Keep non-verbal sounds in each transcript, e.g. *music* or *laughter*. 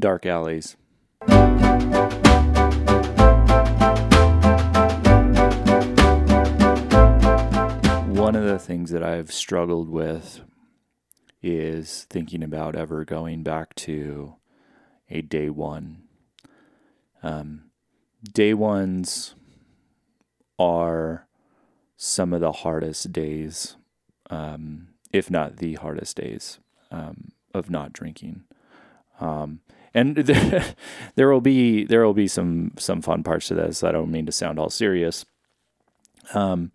dark alleys. One of the things that I've struggled with is thinking about ever going back to a day one. Um, day ones are some of the hardest days, um, if not the hardest days, um, of not drinking. Um, and *laughs* there, there will be there will be some some fun parts to this. I don't mean to sound all serious. Um,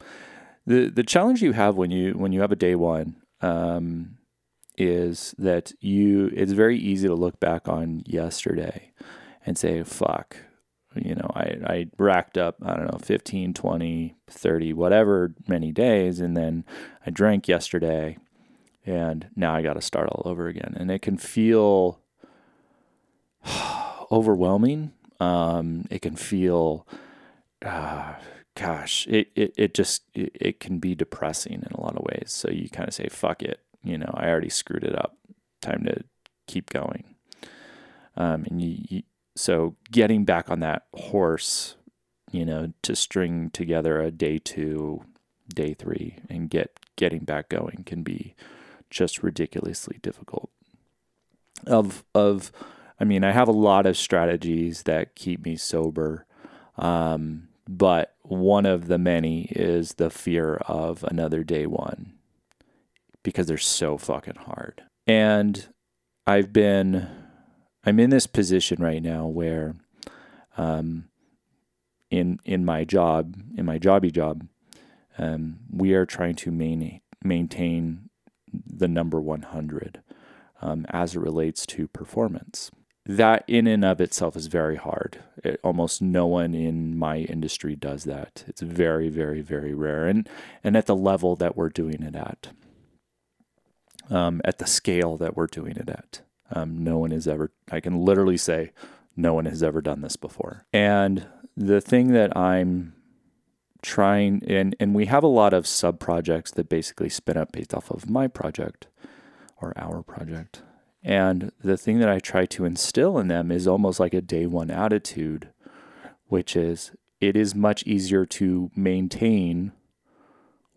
the the challenge you have when you when you have a day one um, is that you it's very easy to look back on yesterday and say fuck you know I, I racked up i don't know 15 20 30 whatever many days and then i drank yesterday and now i got to start all over again and it can feel *sighs* overwhelming um, it can feel uh, gosh it, it, it just it, it can be depressing in a lot of ways so you kind of say fuck it you know, I already screwed it up. Time to keep going. Um, and you, you, so getting back on that horse, you know, to string together a day two, day three, and get getting back going can be just ridiculously difficult. Of of, I mean, I have a lot of strategies that keep me sober, um, but one of the many is the fear of another day one because they're so fucking hard. And I've been, I'm in this position right now where, um, in in my job, in my jobby job, um, we are trying to main, maintain the number 100 um, as it relates to performance. That in and of itself is very hard. It, almost no one in my industry does that. It's very, very, very rare, and and at the level that we're doing it at um, at the scale that we're doing it at. Um, no one has ever, I can literally say, no one has ever done this before. And the thing that I'm trying, and, and we have a lot of sub projects that basically spin up based off of my project or our project. And the thing that I try to instill in them is almost like a day one attitude, which is it is much easier to maintain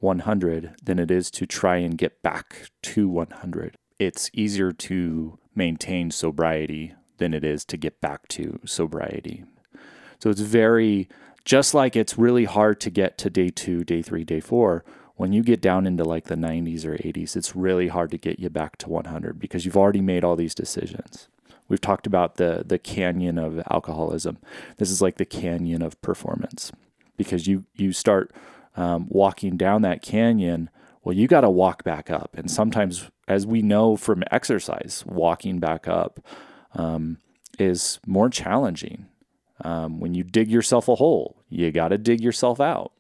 100 than it is to try and get back to 100. It's easier to maintain sobriety than it is to get back to sobriety. So it's very, just like it's really hard to get to day two, day three, day four, when you get down into like the 90s or 80s, it's really hard to get you back to 100 because you've already made all these decisions. We've talked about the the canyon of alcoholism. This is like the canyon of performance because you you start um, walking down that canyon, well, you got to walk back up. And sometimes, as we know from exercise, walking back up um, is more challenging. Um, when you dig yourself a hole, you got to dig yourself out.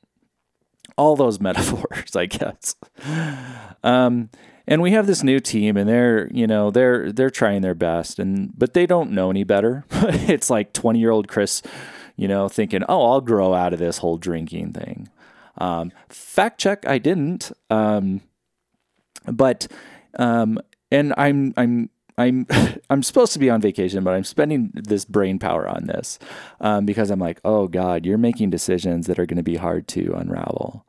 All those *laughs* metaphors, I guess. Um, and we have this new team, and they're you know they're they're trying their best, and but they don't know any better. *laughs* it's like twenty year old Chris, you know, thinking, oh, I'll grow out of this whole drinking thing. Um, fact check, I didn't. Um, but um, and I'm I'm I'm *laughs* I'm supposed to be on vacation, but I'm spending this brain power on this um, because I'm like, oh God, you're making decisions that are going to be hard to unravel.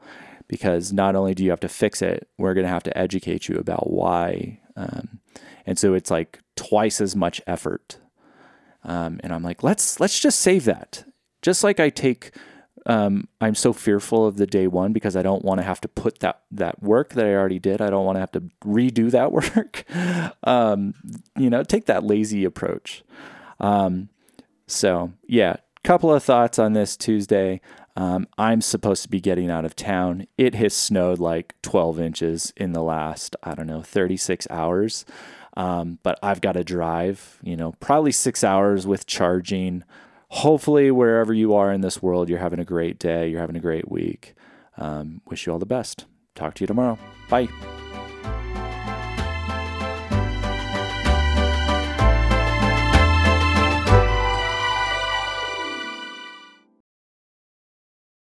Because not only do you have to fix it, we're going to have to educate you about why. Um, and so it's like twice as much effort. Um, and I'm like, let's let's just save that. Just like I take um, I'm so fearful of the day one because I don't want to have to put that that work that I already did. I don't want to have to redo that *laughs* work. um, you know, take that lazy approach. Um, so yeah, couple of thoughts on this Tuesday. Um, I'm supposed to be getting out of town. It has snowed like 12 inches in the last I don't know 36 hours. Um, but I've got to drive, you know, probably six hours with charging hopefully, wherever you are in this world, you're having a great day. You're having a great week. Um, wish you all the best. Talk to you tomorrow. Bye.